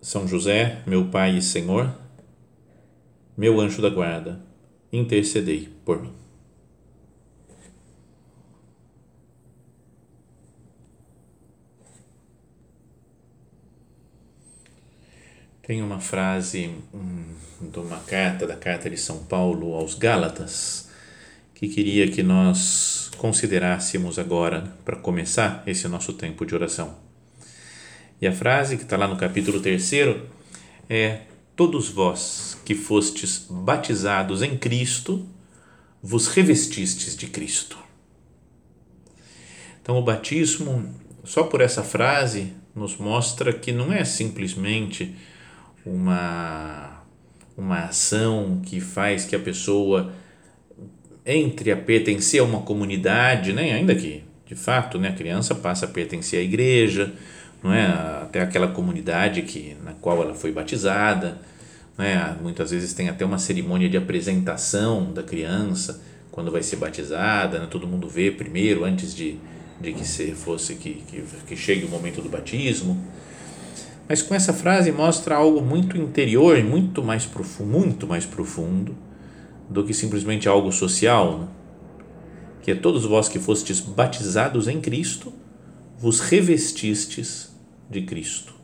são José, meu Pai e Senhor, meu anjo da guarda, intercedei por mim. Tem uma frase hum, de uma carta, da carta de São Paulo aos Gálatas, que queria que nós considerássemos agora para começar esse nosso tempo de oração e a frase que está lá no capítulo 3 é: Todos vós que fostes batizados em Cristo, vos revestistes de Cristo. Então, o batismo, só por essa frase, nos mostra que não é simplesmente uma, uma ação que faz que a pessoa entre a pertencer a uma comunidade, né? ainda que, de fato, né, a criança passa a pertencer à igreja, não é? Até aquela comunidade que na qual ela foi batizada, não é? Muitas vezes tem até uma cerimônia de apresentação da criança quando vai ser batizada, né? todo mundo vê primeiro antes de, de que se fosse que, que, que chegue o momento do batismo. Mas com essa frase mostra algo muito interior e muito mais profundo, muito mais profundo do que simplesmente algo social, né? que é todos vós que fostes batizados em Cristo, vos revestistes de Cristo.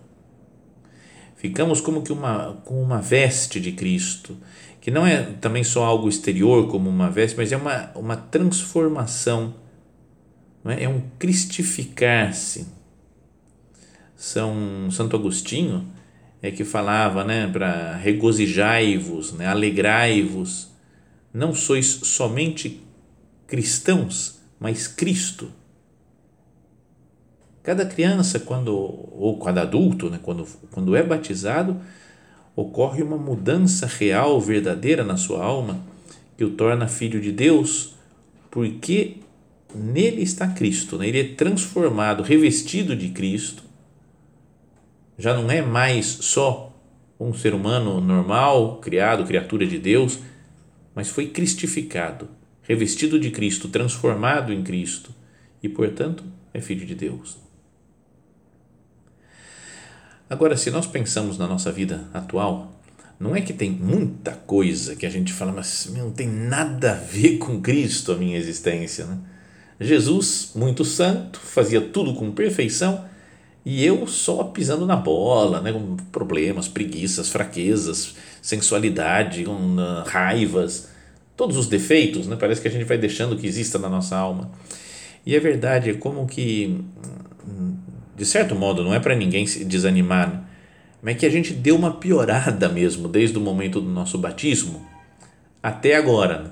Ficamos como que uma, com uma veste de Cristo, que não é também só algo exterior como uma veste, mas é uma, uma transformação, é? é um cristificar-se. São Santo Agostinho é que falava, né, para regozijai-vos, né, alegrai-vos, não sois somente cristãos, mas Cristo Cada criança, quando ou cada adulto, né, quando, quando é batizado, ocorre uma mudança real, verdadeira na sua alma, que o torna filho de Deus, porque nele está Cristo, né? ele é transformado, revestido de Cristo. Já não é mais só um ser humano normal, criado, criatura de Deus, mas foi cristificado, revestido de Cristo, transformado em Cristo e, portanto, é filho de Deus. Agora, se nós pensamos na nossa vida atual, não é que tem muita coisa que a gente fala, mas não tem nada a ver com Cristo a minha existência. Né? Jesus, muito santo, fazia tudo com perfeição e eu só pisando na bola, né? com problemas, preguiças, fraquezas, sensualidade, com uh, raivas, todos os defeitos, né? parece que a gente vai deixando que exista na nossa alma. E é verdade, é como que de certo modo, não é para ninguém se desanimar, né? mas é que a gente deu uma piorada mesmo desde o momento do nosso batismo até agora. Né?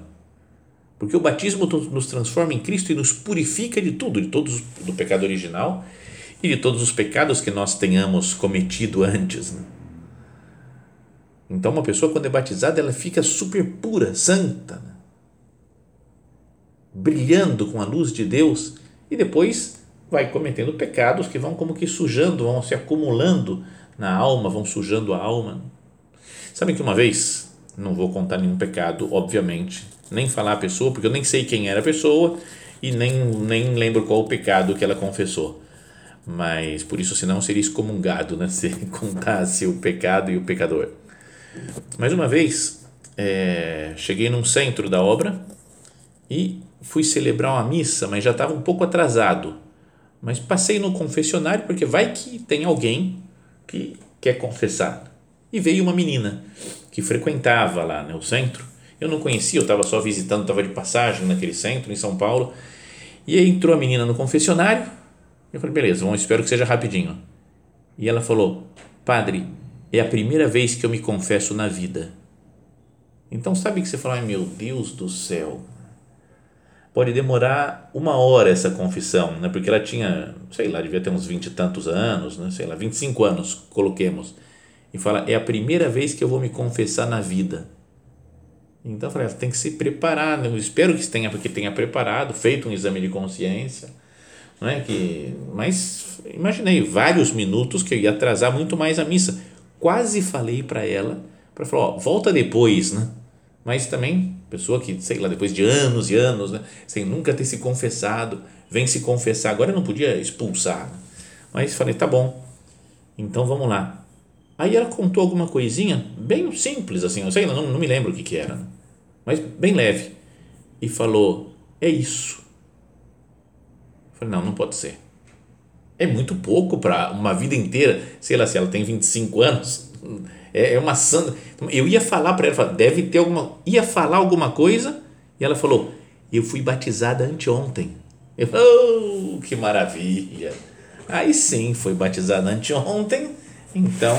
Porque o batismo nos transforma em Cristo e nos purifica de tudo, de todos do pecado original e de todos os pecados que nós tenhamos cometido antes. Né? Então, uma pessoa, quando é batizada, ela fica super pura, santa, né? brilhando com a luz de Deus e depois vai cometendo pecados que vão como que sujando, vão se acumulando na alma, vão sujando a alma. Sabe que uma vez, não vou contar nenhum pecado, obviamente, nem falar a pessoa, porque eu nem sei quem era a pessoa e nem, nem lembro qual o pecado que ela confessou. Mas por isso, senão seria excomungado, né? Se contasse o pecado e o pecador. Mais uma vez, é, cheguei num centro da obra e fui celebrar uma missa, mas já estava um pouco atrasado mas passei no confessionário porque vai que tem alguém que quer confessar. E veio uma menina que frequentava lá no né, centro. Eu não conhecia, eu estava só visitando, estava de passagem naquele centro em São Paulo. E aí entrou a menina no confessionário. Eu falei, beleza, vamos, espero que seja rapidinho. E ela falou, padre, é a primeira vez que eu me confesso na vida. Então, sabe que você fala, ai meu Deus do céu, pode demorar uma hora essa confissão, né? Porque ela tinha, sei lá, devia ter uns vinte e tantos anos, né? Sei lá, 25 anos, coloquemos. E fala, é a primeira vez que eu vou me confessar na vida. Então eu falei, ela tem que se preparar, né? eu espero que tenha, porque tenha preparado, feito um exame de consciência, não é que, mas imaginei vários minutos que eu ia atrasar muito mais a missa. Quase falei para ela, para falar, ó, volta depois, né? Mas também pessoa que, sei lá, depois de anos e anos, né, sem nunca ter se confessado, vem se confessar. Agora eu não podia expulsar, né? mas falei, tá bom. Então vamos lá. Aí ela contou alguma coisinha bem simples assim, eu sei lá, não, não me lembro o que que era, né? mas bem leve. E falou: "É isso". Eu falei: "Não, não pode ser". É muito pouco para uma vida inteira, sei lá se ela tem 25 anos é, é uma santa. Eu ia falar para ela, deve ter alguma. ia falar alguma coisa, e ela falou: Eu fui batizada anteontem. Eu falei: Oh, que maravilha! Aí sim, foi batizada anteontem, então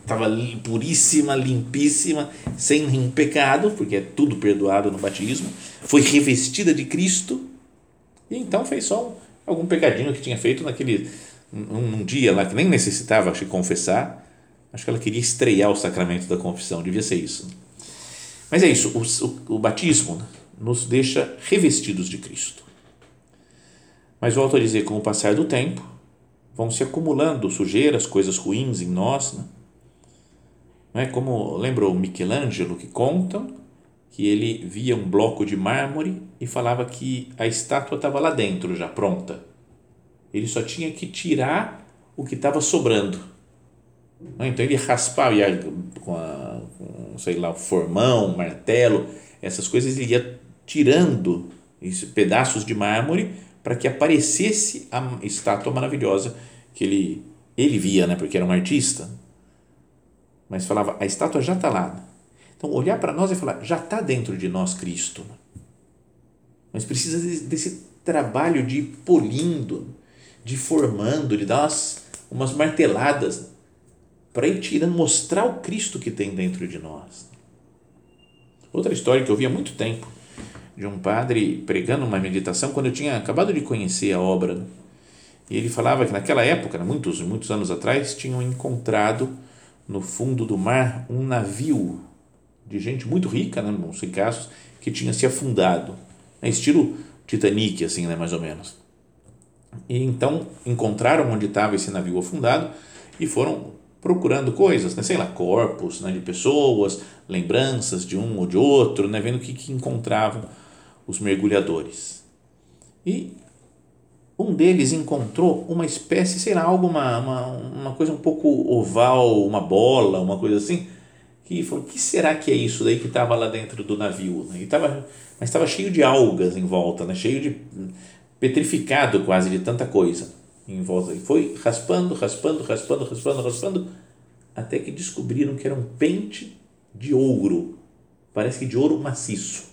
estava é, puríssima, limpíssima, sem nenhum pecado, porque é tudo perdoado no batismo. Foi revestida de Cristo, e então fez só algum pecadinho que tinha feito naquele. Um, um dia lá que nem necessitava acho, confessar Acho que ela queria estrear o sacramento da confissão, devia ser isso. Mas é isso, o, o, o batismo nos deixa revestidos de Cristo. Mas volto a dizer, com o passar do tempo, vão se acumulando sujeiras, coisas ruins em nós. Né? Não é como lembrou Michelangelo que contam que ele via um bloco de mármore e falava que a estátua estava lá dentro já pronta. Ele só tinha que tirar o que estava sobrando né? Então ele raspava ia com, a, com, sei lá, formão, martelo, essas coisas, ele ia tirando pedaços de mármore para que aparecesse a estátua maravilhosa que ele, ele via, né? porque era um artista. Mas falava, a estátua já está lá. Então, olhar para nós e falar, já está dentro de nós Cristo. Mas precisa desse trabalho de ir polindo, de formando, de dar umas, umas marteladas para ir tirando, mostrar o Cristo que tem dentro de nós. Outra história que eu vi há muito tempo, de um padre pregando uma meditação, quando eu tinha acabado de conhecer a obra, né? e ele falava que naquela época, né, muitos, muitos anos atrás, tinham encontrado no fundo do mar um navio de gente muito rica, né, não sei casos, que tinha se afundado, né, estilo Titanic, assim, né, mais ou menos. E então encontraram onde estava esse navio afundado e foram procurando coisas, né? sei lá, corpos né? de pessoas, lembranças de um ou de outro, né? vendo o que, que encontravam os mergulhadores. E um deles encontrou uma espécie, sei lá, alguma uma, uma coisa um pouco oval, uma bola, uma coisa assim, que falou, o que será que é isso daí que estava lá dentro do navio? E tava, mas estava cheio de algas em volta, né? cheio de petrificado quase de tanta coisa em volta. E foi raspando, raspando, raspando, raspando, raspando, até que descobriram que era um pente de ouro. Parece que de ouro maciço.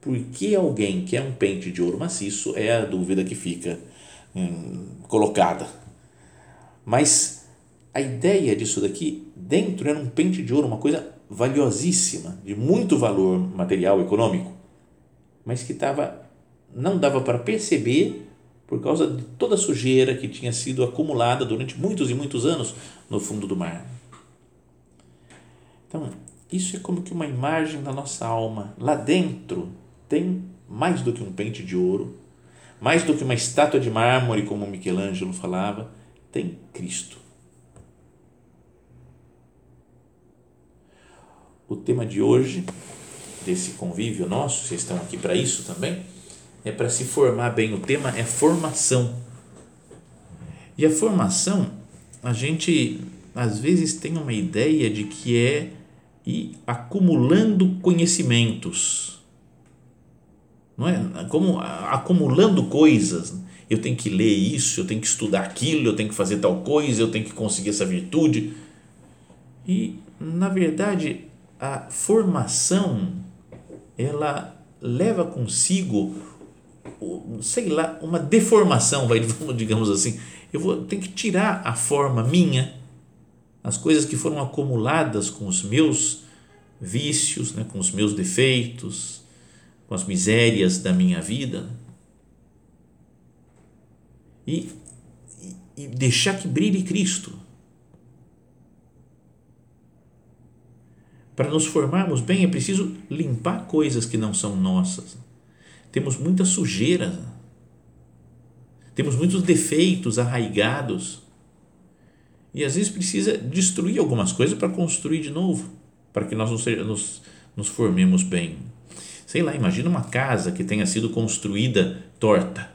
Por que alguém quer um pente de ouro maciço é a dúvida que fica hum, colocada. Mas a ideia disso daqui, dentro era um pente de ouro, uma coisa valiosíssima, de muito valor material, econômico, mas que estava não dava para perceber por causa de toda a sujeira que tinha sido acumulada durante muitos e muitos anos no fundo do mar. Então, isso é como que uma imagem da nossa alma. Lá dentro tem mais do que um pente de ouro, mais do que uma estátua de mármore, como Michelangelo falava, tem Cristo. O tema de hoje, desse convívio nosso, vocês estão aqui para isso também, é para se formar bem. O tema é formação. E a formação, a gente às vezes tem uma ideia de que é ir acumulando conhecimentos. Não é? Como acumulando coisas. Eu tenho que ler isso, eu tenho que estudar aquilo, eu tenho que fazer tal coisa, eu tenho que conseguir essa virtude. E, na verdade, a formação ela leva consigo sei lá, uma deformação, vai, digamos assim. Eu vou ter que tirar a forma minha, as coisas que foram acumuladas com os meus vícios, né, com os meus defeitos, com as misérias da minha vida e, e, e deixar que brilhe Cristo. Para nos formarmos bem é preciso limpar coisas que não são nossas. Temos muita sujeira, temos muitos defeitos arraigados e às vezes precisa destruir algumas coisas para construir de novo, para que nós nos, nos, formemos bem. Sei lá, imagina uma casa que tenha sido construída torta.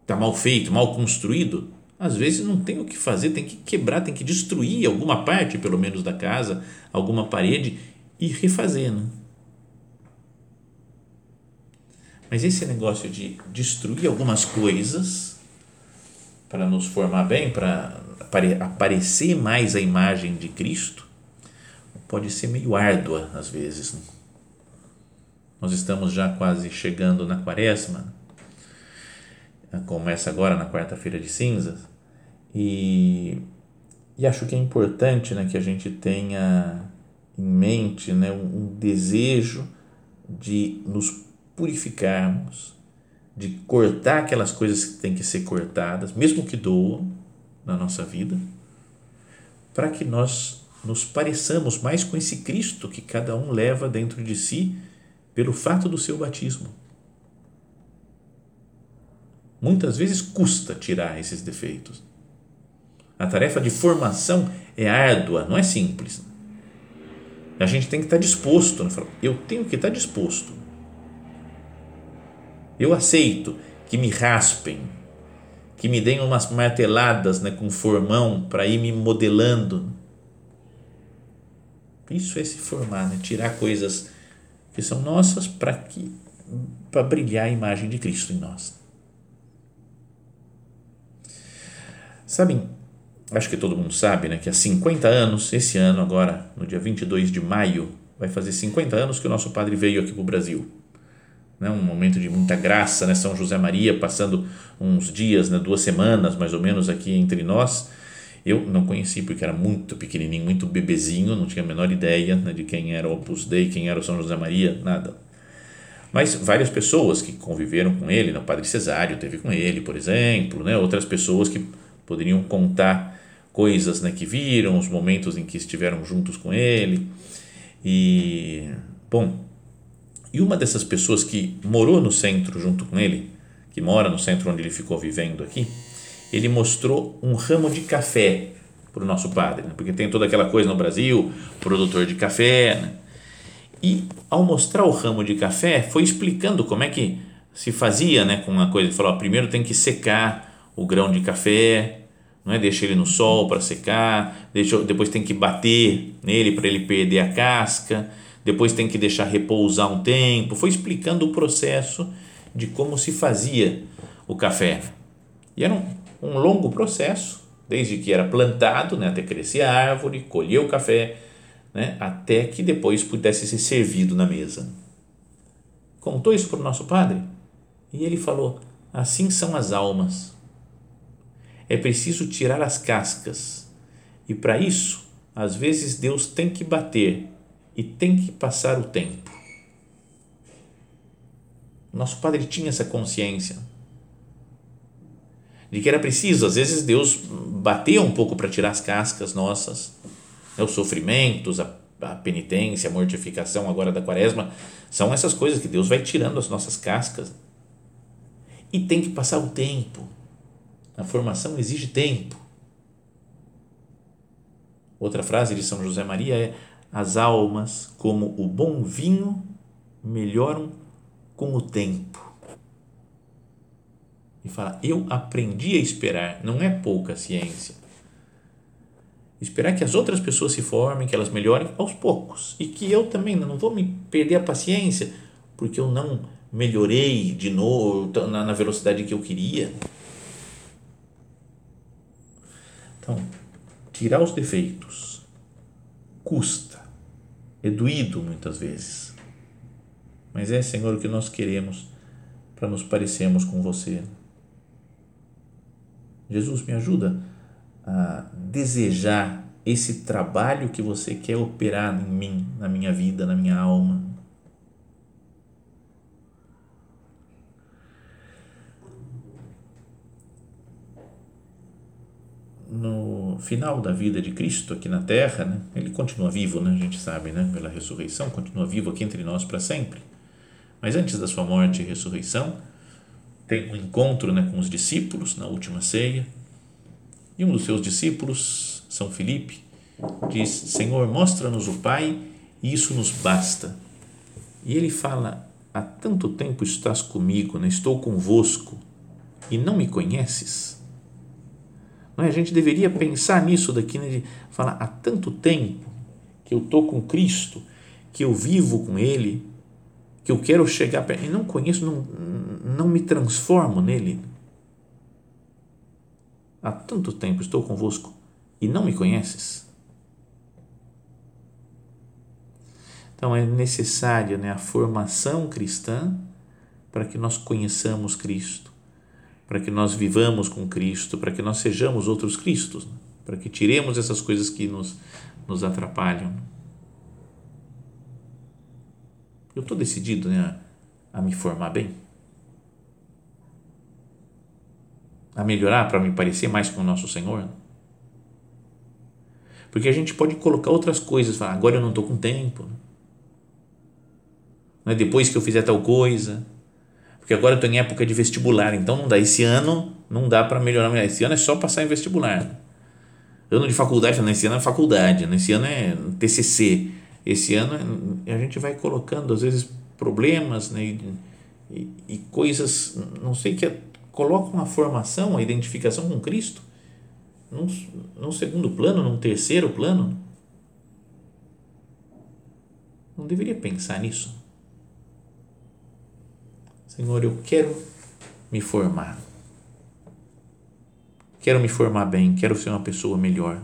Está mal feito, mal construído. Às vezes não tem o que fazer, tem que quebrar, tem que destruir alguma parte, pelo menos, da casa, alguma parede e refazer. Né? Mas esse negócio de destruir algumas coisas para nos formar bem, para aparecer mais a imagem de Cristo, pode ser meio árdua às vezes. Né? Nós estamos já quase chegando na quaresma, começa agora na quarta-feira de cinzas, e, e acho que é importante né, que a gente tenha em mente né, um, um desejo de nos purificarmos, de cortar aquelas coisas que têm que ser cortadas, mesmo que doam na nossa vida, para que nós nos pareçamos mais com esse Cristo que cada um leva dentro de si pelo fato do seu batismo. Muitas vezes custa tirar esses defeitos. A tarefa de formação é árdua, não é simples. A gente tem que estar disposto. Né? Eu tenho que estar disposto eu aceito que me raspem, que me deem umas marteladas né, com formão para ir me modelando. Isso é se formar, né? tirar coisas que são nossas para que para brilhar a imagem de Cristo em nós. Sabem, acho que todo mundo sabe, né, que há 50 anos, esse ano agora, no dia 22 de maio, vai fazer 50 anos que o nosso padre veio aqui para o Brasil né, um momento de muita graça, né, São José Maria passando uns dias, né, duas semanas mais ou menos aqui entre nós. Eu não conheci porque era muito pequenininho, muito bebezinho, não tinha a menor ideia né, de quem era o Opus Dei, quem era o São José Maria, nada. Mas várias pessoas que conviveram com ele, né, o Padre Cesário teve com ele, por exemplo, né, outras pessoas que poderiam contar coisas né, que viram, os momentos em que estiveram juntos com ele. E, bom, e uma dessas pessoas que morou no centro junto com ele, que mora no centro onde ele ficou vivendo aqui, ele mostrou um ramo de café para o nosso padre, né? porque tem toda aquela coisa no Brasil, produtor de café. Né? E ao mostrar o ramo de café, foi explicando como é que se fazia né, com uma coisa. Ele falou: ó, primeiro tem que secar o grão de café, não é? deixa ele no sol para secar, deixa, depois tem que bater nele para ele perder a casca depois tem que deixar repousar um tempo. Foi explicando o processo de como se fazia o café. E era um, um longo processo, desde que era plantado, né, até crescer a árvore, colher o café, né, até que depois pudesse ser servido na mesa. Contou isso para o nosso padre e ele falou: assim são as almas. É preciso tirar as cascas e para isso, às vezes Deus tem que bater e tem que passar o tempo. Nosso padre tinha essa consciência de que era preciso, às vezes Deus batia um pouco para tirar as cascas nossas, né, os sofrimentos, a, a penitência, a mortificação agora da quaresma, são essas coisas que Deus vai tirando as nossas cascas. E tem que passar o tempo. A formação exige tempo. Outra frase de São José Maria é: as almas, como o bom vinho, melhoram com o tempo. E fala: Eu aprendi a esperar, não é pouca ciência. Esperar que as outras pessoas se formem, que elas melhorem aos poucos. E que eu também não vou me perder a paciência porque eu não melhorei de novo na, velocidade que eu queria. Então, tirar os defeitos custa é doído muitas vezes. Mas é, Senhor, o que nós queremos para nos parecermos com você. Jesus, me ajuda a desejar esse trabalho que você quer operar em mim, na minha vida, na minha alma. No final da vida de Cristo aqui na Terra, né, ele continua vivo, né, a gente sabe, né, pela ressurreição, continua vivo aqui entre nós para sempre. Mas antes da sua morte e ressurreição, tem um encontro né, com os discípulos na última ceia. E um dos seus discípulos, São Filipe, diz: Senhor, mostra-nos o Pai e isso nos basta. E ele fala: Há tanto tempo estás comigo, né? estou convosco e não me conheces? Não é? A gente deveria pensar nisso daqui, né? de falar: há tanto tempo que eu estou com Cristo, que eu vivo com Ele, que eu quero chegar perto, e não conheço, não, não me transformo nele. Há tanto tempo estou convosco e não me conheces. Então é necessária né, a formação cristã para que nós conheçamos Cristo, para que nós vivamos com Cristo, para que nós sejamos outros Cristos, né? para que tiremos essas coisas que nos, nos atrapalham. Eu estou decidido né, a, a me formar bem, a melhorar para me parecer mais com o nosso Senhor. Porque a gente pode colocar outras coisas, falar, agora eu não estou com tempo. Né? depois que eu fizer tal coisa, porque agora eu estou em época de vestibular, então não dá. Esse ano não dá para melhorar. Esse ano é só passar em vestibular. Ano de faculdade, esse ano é faculdade, esse ano é TCC. Esse ano é, a gente vai colocando, às vezes, problemas né? e, e, e coisas, não sei, que é, colocam a formação, a identificação com Cristo num, num segundo plano, num terceiro plano. Não deveria pensar nisso. Senhor, eu quero me formar. Quero me formar bem, quero ser uma pessoa melhor.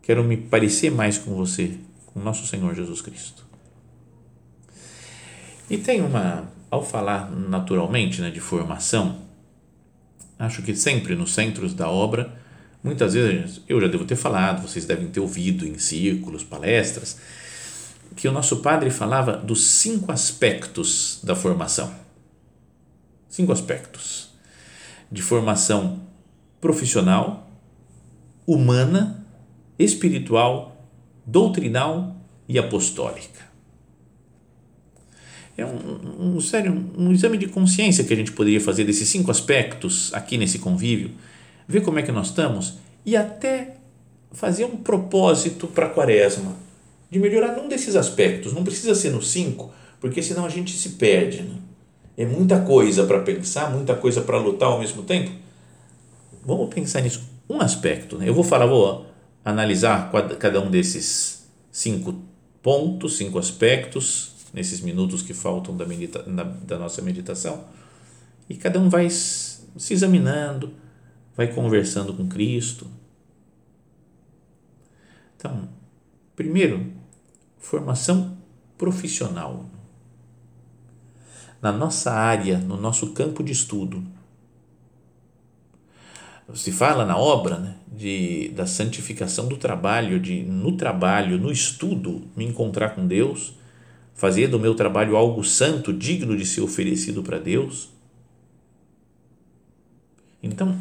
Quero me parecer mais com você, com nosso Senhor Jesus Cristo. E tem uma, ao falar naturalmente né, de formação, acho que sempre nos centros da obra, muitas vezes eu já devo ter falado, vocês devem ter ouvido em círculos, palestras, que o nosso padre falava dos cinco aspectos da formação. Cinco aspectos de formação profissional, humana, espiritual, doutrinal e apostólica. É um, um, sério um exame de consciência que a gente poderia fazer desses cinco aspectos aqui nesse convívio, ver como é que nós estamos e até fazer um propósito para a quaresma de melhorar num desses aspectos. Não precisa ser no 5, porque senão a gente se perde. Né? É muita coisa para pensar, muita coisa para lutar ao mesmo tempo. Vamos pensar nisso. Um aspecto. Né? Eu vou falar, vou analisar cada um desses cinco pontos, cinco aspectos, nesses minutos que faltam da, medita da nossa meditação. E cada um vai se examinando, vai conversando com Cristo. Então, primeiro, formação profissional. Na nossa área, no nosso campo de estudo. Se fala na obra né, de, da santificação do trabalho, de no trabalho, no estudo, me encontrar com Deus, fazer do meu trabalho algo santo, digno de ser oferecido para Deus. Então,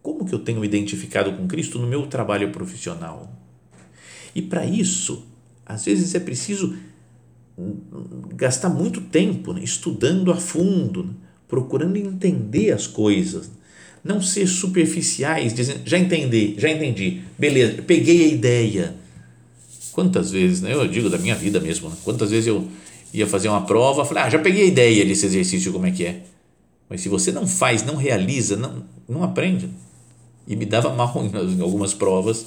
como que eu tenho identificado com Cristo no meu trabalho profissional? E para isso, às vezes é preciso gastar muito tempo né, estudando a fundo, né, procurando entender as coisas, não ser superficiais, dizendo, já entendi, já entendi, beleza, peguei a ideia. Quantas vezes, né, eu digo da minha vida mesmo, né, quantas vezes eu ia fazer uma prova, falei, ah, já peguei a ideia desse exercício, como é que é. Mas se você não faz, não realiza, não, não aprende. E me dava mal em algumas provas,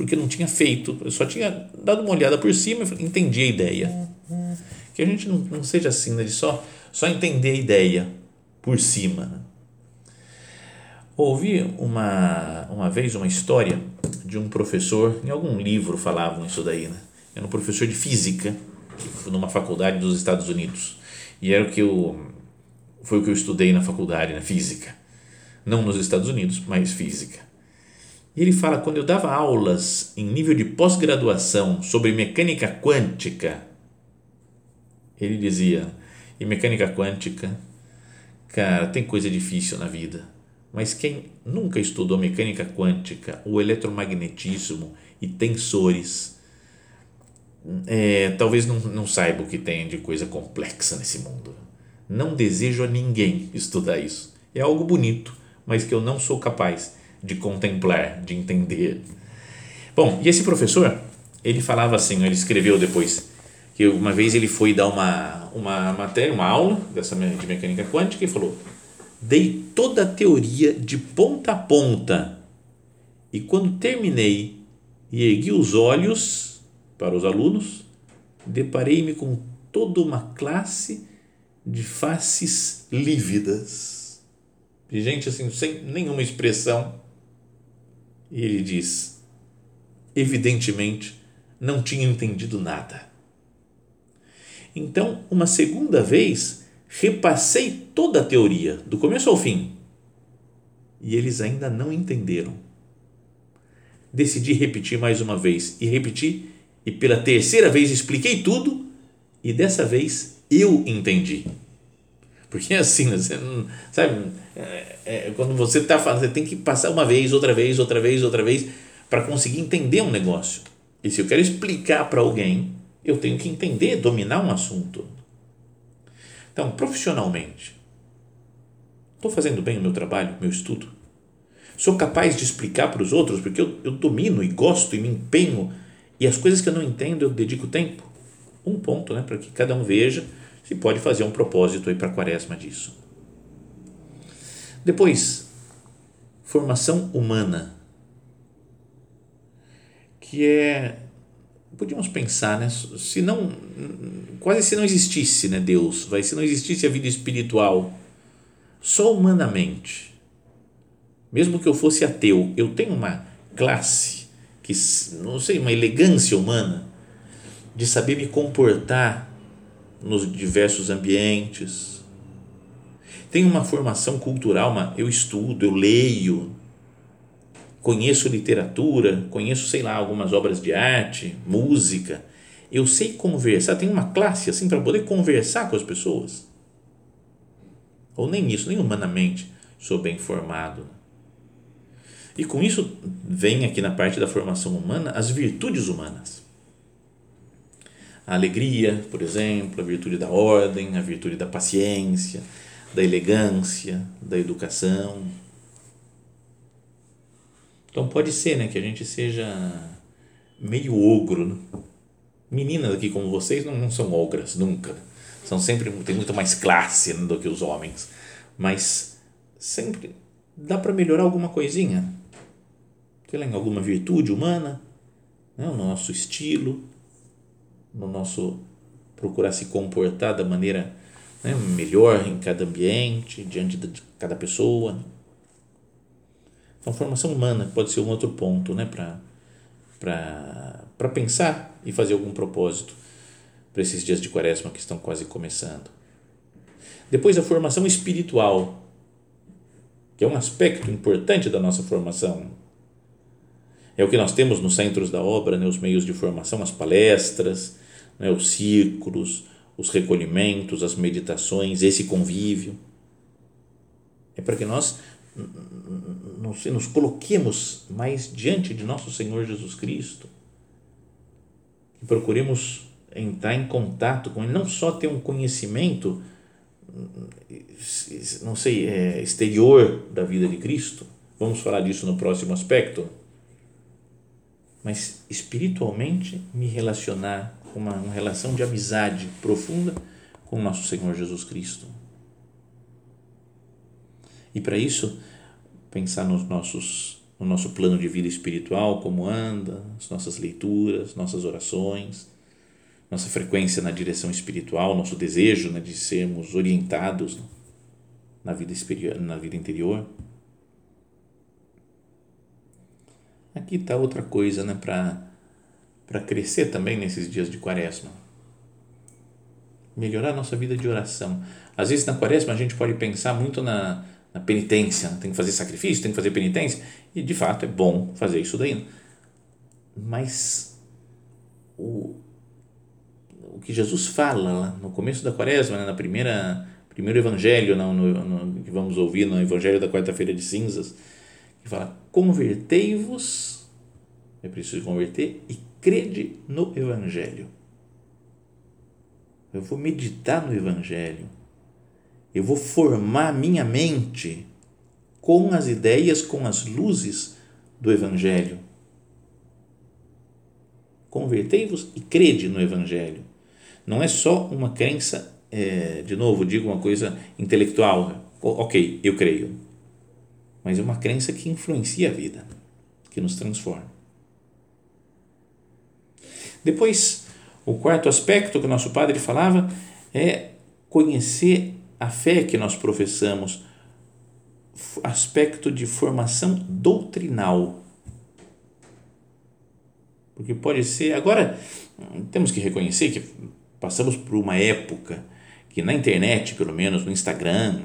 porque não tinha feito, eu só tinha dado uma olhada por cima e entendi a ideia. Que a gente não, não seja assim, né, de só, só entender a ideia por cima. Né? Ouvi uma, uma vez uma história de um professor, em algum livro falavam isso daí, né? Era um professor de física, numa faculdade dos Estados Unidos. E era o que eu, foi o que eu estudei na faculdade, na física. Não nos Estados Unidos, mas física. E ele fala: quando eu dava aulas em nível de pós-graduação sobre mecânica quântica, ele dizia: e mecânica quântica, cara, tem coisa difícil na vida. mas quem nunca estudou mecânica quântica, o eletromagnetismo e tensores, é, talvez não, não saiba o que tem de coisa complexa nesse mundo. Não desejo a ninguém estudar isso. É algo bonito, mas que eu não sou capaz de contemplar, de entender. Bom, e esse professor, ele falava assim, ele escreveu depois, que uma vez ele foi dar uma, uma matéria, uma aula dessa de mecânica quântica e falou: dei toda a teoria de ponta a ponta. E quando terminei e ergui os olhos para os alunos, deparei-me com toda uma classe de faces lívidas, de gente assim, sem nenhuma expressão. E ele diz: evidentemente, não tinha entendido nada. Então, uma segunda vez, repassei toda a teoria, do começo ao fim, e eles ainda não entenderam. Decidi repetir mais uma vez e repeti, e pela terceira vez expliquei tudo, e dessa vez eu entendi. Porque é assim, né? sabe, é, é, quando você está falando, você tem que passar uma vez, outra vez, outra vez, outra vez, para conseguir entender um negócio. E se eu quero explicar para alguém, eu tenho que entender, dominar um assunto. Então, profissionalmente, estou fazendo bem o meu trabalho, meu estudo? Sou capaz de explicar para os outros porque eu, eu domino e gosto e me empenho e as coisas que eu não entendo eu dedico tempo? Um ponto, né, para que cada um veja se pode fazer um propósito aí para a quaresma disso. Depois, formação humana, que é podíamos pensar, né? Se não, quase se não existisse, né, Deus, vai, se não existisse a vida espiritual, só humanamente, mesmo que eu fosse ateu, eu tenho uma classe que, não sei, uma elegância humana de saber me comportar nos diversos ambientes. Tenho uma formação cultural, uma, eu estudo, eu leio, conheço literatura, conheço, sei lá, algumas obras de arte, música, eu sei conversar, tenho uma classe assim para poder conversar com as pessoas. Ou nem isso, nem humanamente sou bem formado. E com isso vem aqui na parte da formação humana as virtudes humanas. A alegria, por exemplo, a virtude da ordem, a virtude da paciência, da elegância, da educação então pode ser, né, que a gente seja meio ogro. Né? Meninas aqui como vocês não, não são ogras nunca. São sempre tem muito mais classe né, do que os homens, mas sempre dá para melhorar alguma coisinha. Sei lá, em alguma virtude humana, né, no nosso estilo, no nosso procurar se comportar da maneira né, melhor em cada ambiente, diante de cada pessoa. Então, formação humana pode ser um outro ponto né, para pensar e fazer algum propósito para esses dias de quaresma que estão quase começando. Depois, a formação espiritual, que é um aspecto importante da nossa formação. É o que nós temos nos centros da obra, né, os meios de formação, as palestras, né, os círculos, os recolhimentos, as meditações, esse convívio. É para que nós nos, nos coloquemos mais diante de nosso Senhor Jesus Cristo, que procuremos entrar em contato com Ele, não só ter um conhecimento, não sei, é, exterior da vida de Cristo, vamos falar disso no próximo aspecto, mas espiritualmente me relacionar uma, uma relação de amizade profunda com nosso Senhor Jesus Cristo. E para isso, pensar nos nossos, no nosso plano de vida espiritual, como anda, as nossas leituras, nossas orações, nossa frequência na direção espiritual, nosso desejo né, de sermos orientados na vida, na vida interior. Aqui está outra coisa né, para crescer também nesses dias de quaresma. Melhorar a nossa vida de oração. Às vezes na quaresma a gente pode pensar muito na, na penitência, tem que fazer sacrifício, tem que fazer penitência, e de fato é bom fazer isso daí. Mas o, o que Jesus fala lá no começo da quaresma, né, na primeira primeiro evangelho no, no, no, que vamos ouvir no evangelho da quarta-feira de cinzas, que fala: convertei-vos, é preciso converter, e crede no evangelho. Eu vou meditar no evangelho. Eu vou formar minha mente com as ideias, com as luzes do evangelho. Convertei-vos e crede no evangelho. Não é só uma crença é, de novo, digo uma coisa intelectual, ok, eu creio, mas é uma crença que influencia a vida, que nos transforma. Depois, o quarto aspecto que o nosso padre falava é conhecer a fé que nós professamos, aspecto de formação doutrinal. Porque pode ser. Agora, temos que reconhecer que passamos por uma época que na internet, pelo menos no Instagram,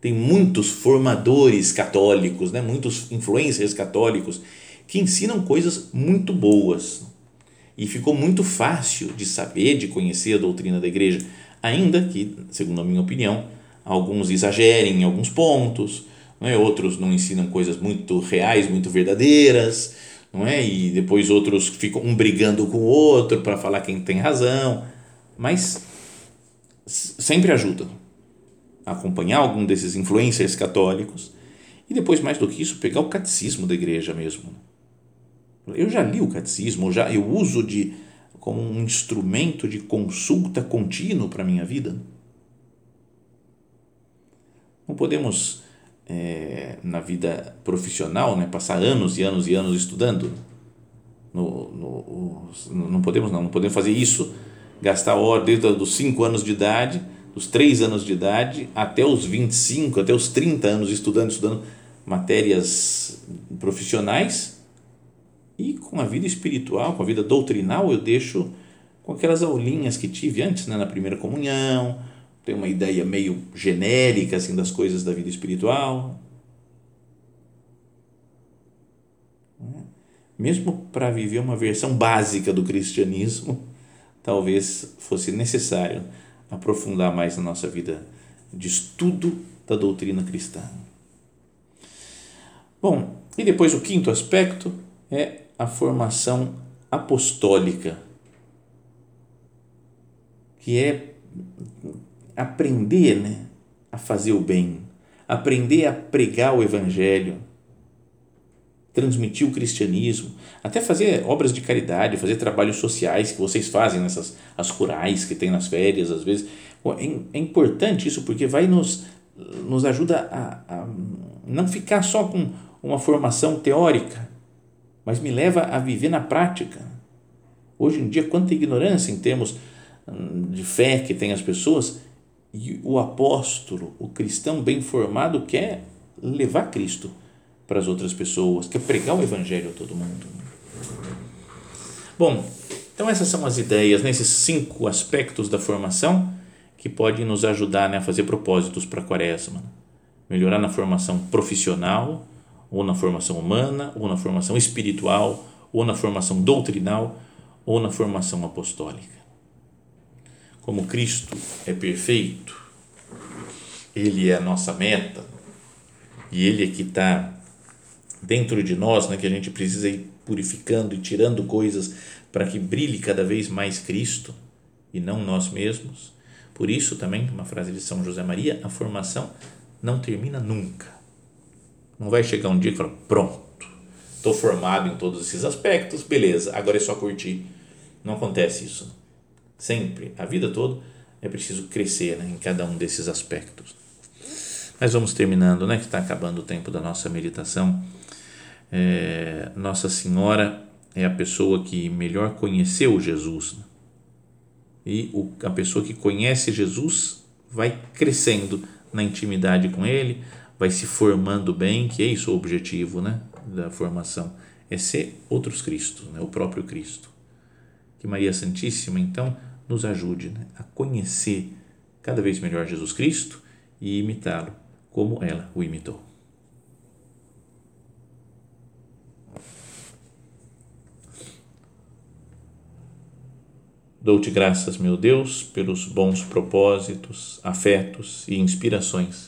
tem muitos formadores católicos, né? muitos influencers católicos que ensinam coisas muito boas. E ficou muito fácil de saber, de conhecer a doutrina da igreja, ainda que, segundo a minha opinião, alguns exagerem em alguns pontos, não é? outros não ensinam coisas muito reais, muito verdadeiras, não é? e depois outros ficam um brigando com o outro para falar quem tem razão. Mas sempre ajuda a acompanhar algum desses influencers católicos e depois, mais do que isso, pegar o catecismo da igreja mesmo. Eu já li o catecismo, já eu uso de como um instrumento de consulta contínuo para a minha vida. Não podemos, é, na vida profissional, né, passar anos e anos e anos estudando. No, no, não podemos não, não podemos fazer isso gastar hora desde os 5 anos de idade, dos 3 anos de idade, até os 25, até os 30 anos estudando, estudando matérias profissionais e com a vida espiritual, com a vida doutrinal, eu deixo com aquelas aulinhas que tive antes, né, na primeira comunhão, tenho uma ideia meio genérica assim das coisas da vida espiritual. Mesmo para viver uma versão básica do cristianismo, talvez fosse necessário aprofundar mais na nossa vida de estudo da doutrina cristã. Bom, e depois o quinto aspecto é a formação apostólica, que é aprender né, a fazer o bem, aprender a pregar o evangelho, transmitir o cristianismo, até fazer obras de caridade, fazer trabalhos sociais que vocês fazem nessas as rurais que tem nas férias às vezes. É, é importante isso porque vai nos, nos ajuda a, a não ficar só com uma formação teórica, mas me leva a viver na prática. Hoje em dia, quanta ignorância em termos hum, de fé que tem as pessoas, e o apóstolo, o cristão bem formado, quer levar Cristo para as outras pessoas, quer pregar o evangelho a todo mundo. Bom, então essas são as ideias, nesses né, cinco aspectos da formação que podem nos ajudar né, a fazer propósitos para a quaresma. Melhorar na formação profissional, ou na formação humana, ou na formação espiritual, ou na formação doutrinal, ou na formação apostólica. Como Cristo é perfeito, Ele é a nossa meta, e Ele é que está dentro de nós, né, que a gente precisa ir purificando e tirando coisas para que brilhe cada vez mais Cristo e não nós mesmos. Por isso também, uma frase de São José Maria, a formação não termina nunca. Não vai chegar um dia e falar, pronto, estou formado em todos esses aspectos, beleza, agora é só curtir. Não acontece isso. Sempre, a vida toda, é preciso crescer né, em cada um desses aspectos. Mas vamos terminando, né, que está acabando o tempo da nossa meditação é, Nossa Senhora é a pessoa que melhor conheceu Jesus. Né? E o, a pessoa que conhece Jesus vai crescendo na intimidade com Ele, vai se formando bem, que é isso o objetivo né, da formação, é ser outros Cristos, né, o próprio Cristo. Que Maria Santíssima, então, nos ajude né, a conhecer cada vez melhor Jesus Cristo e imitá-lo como ela o imitou. Dou-te graças, meu Deus, pelos bons propósitos, afetos e inspirações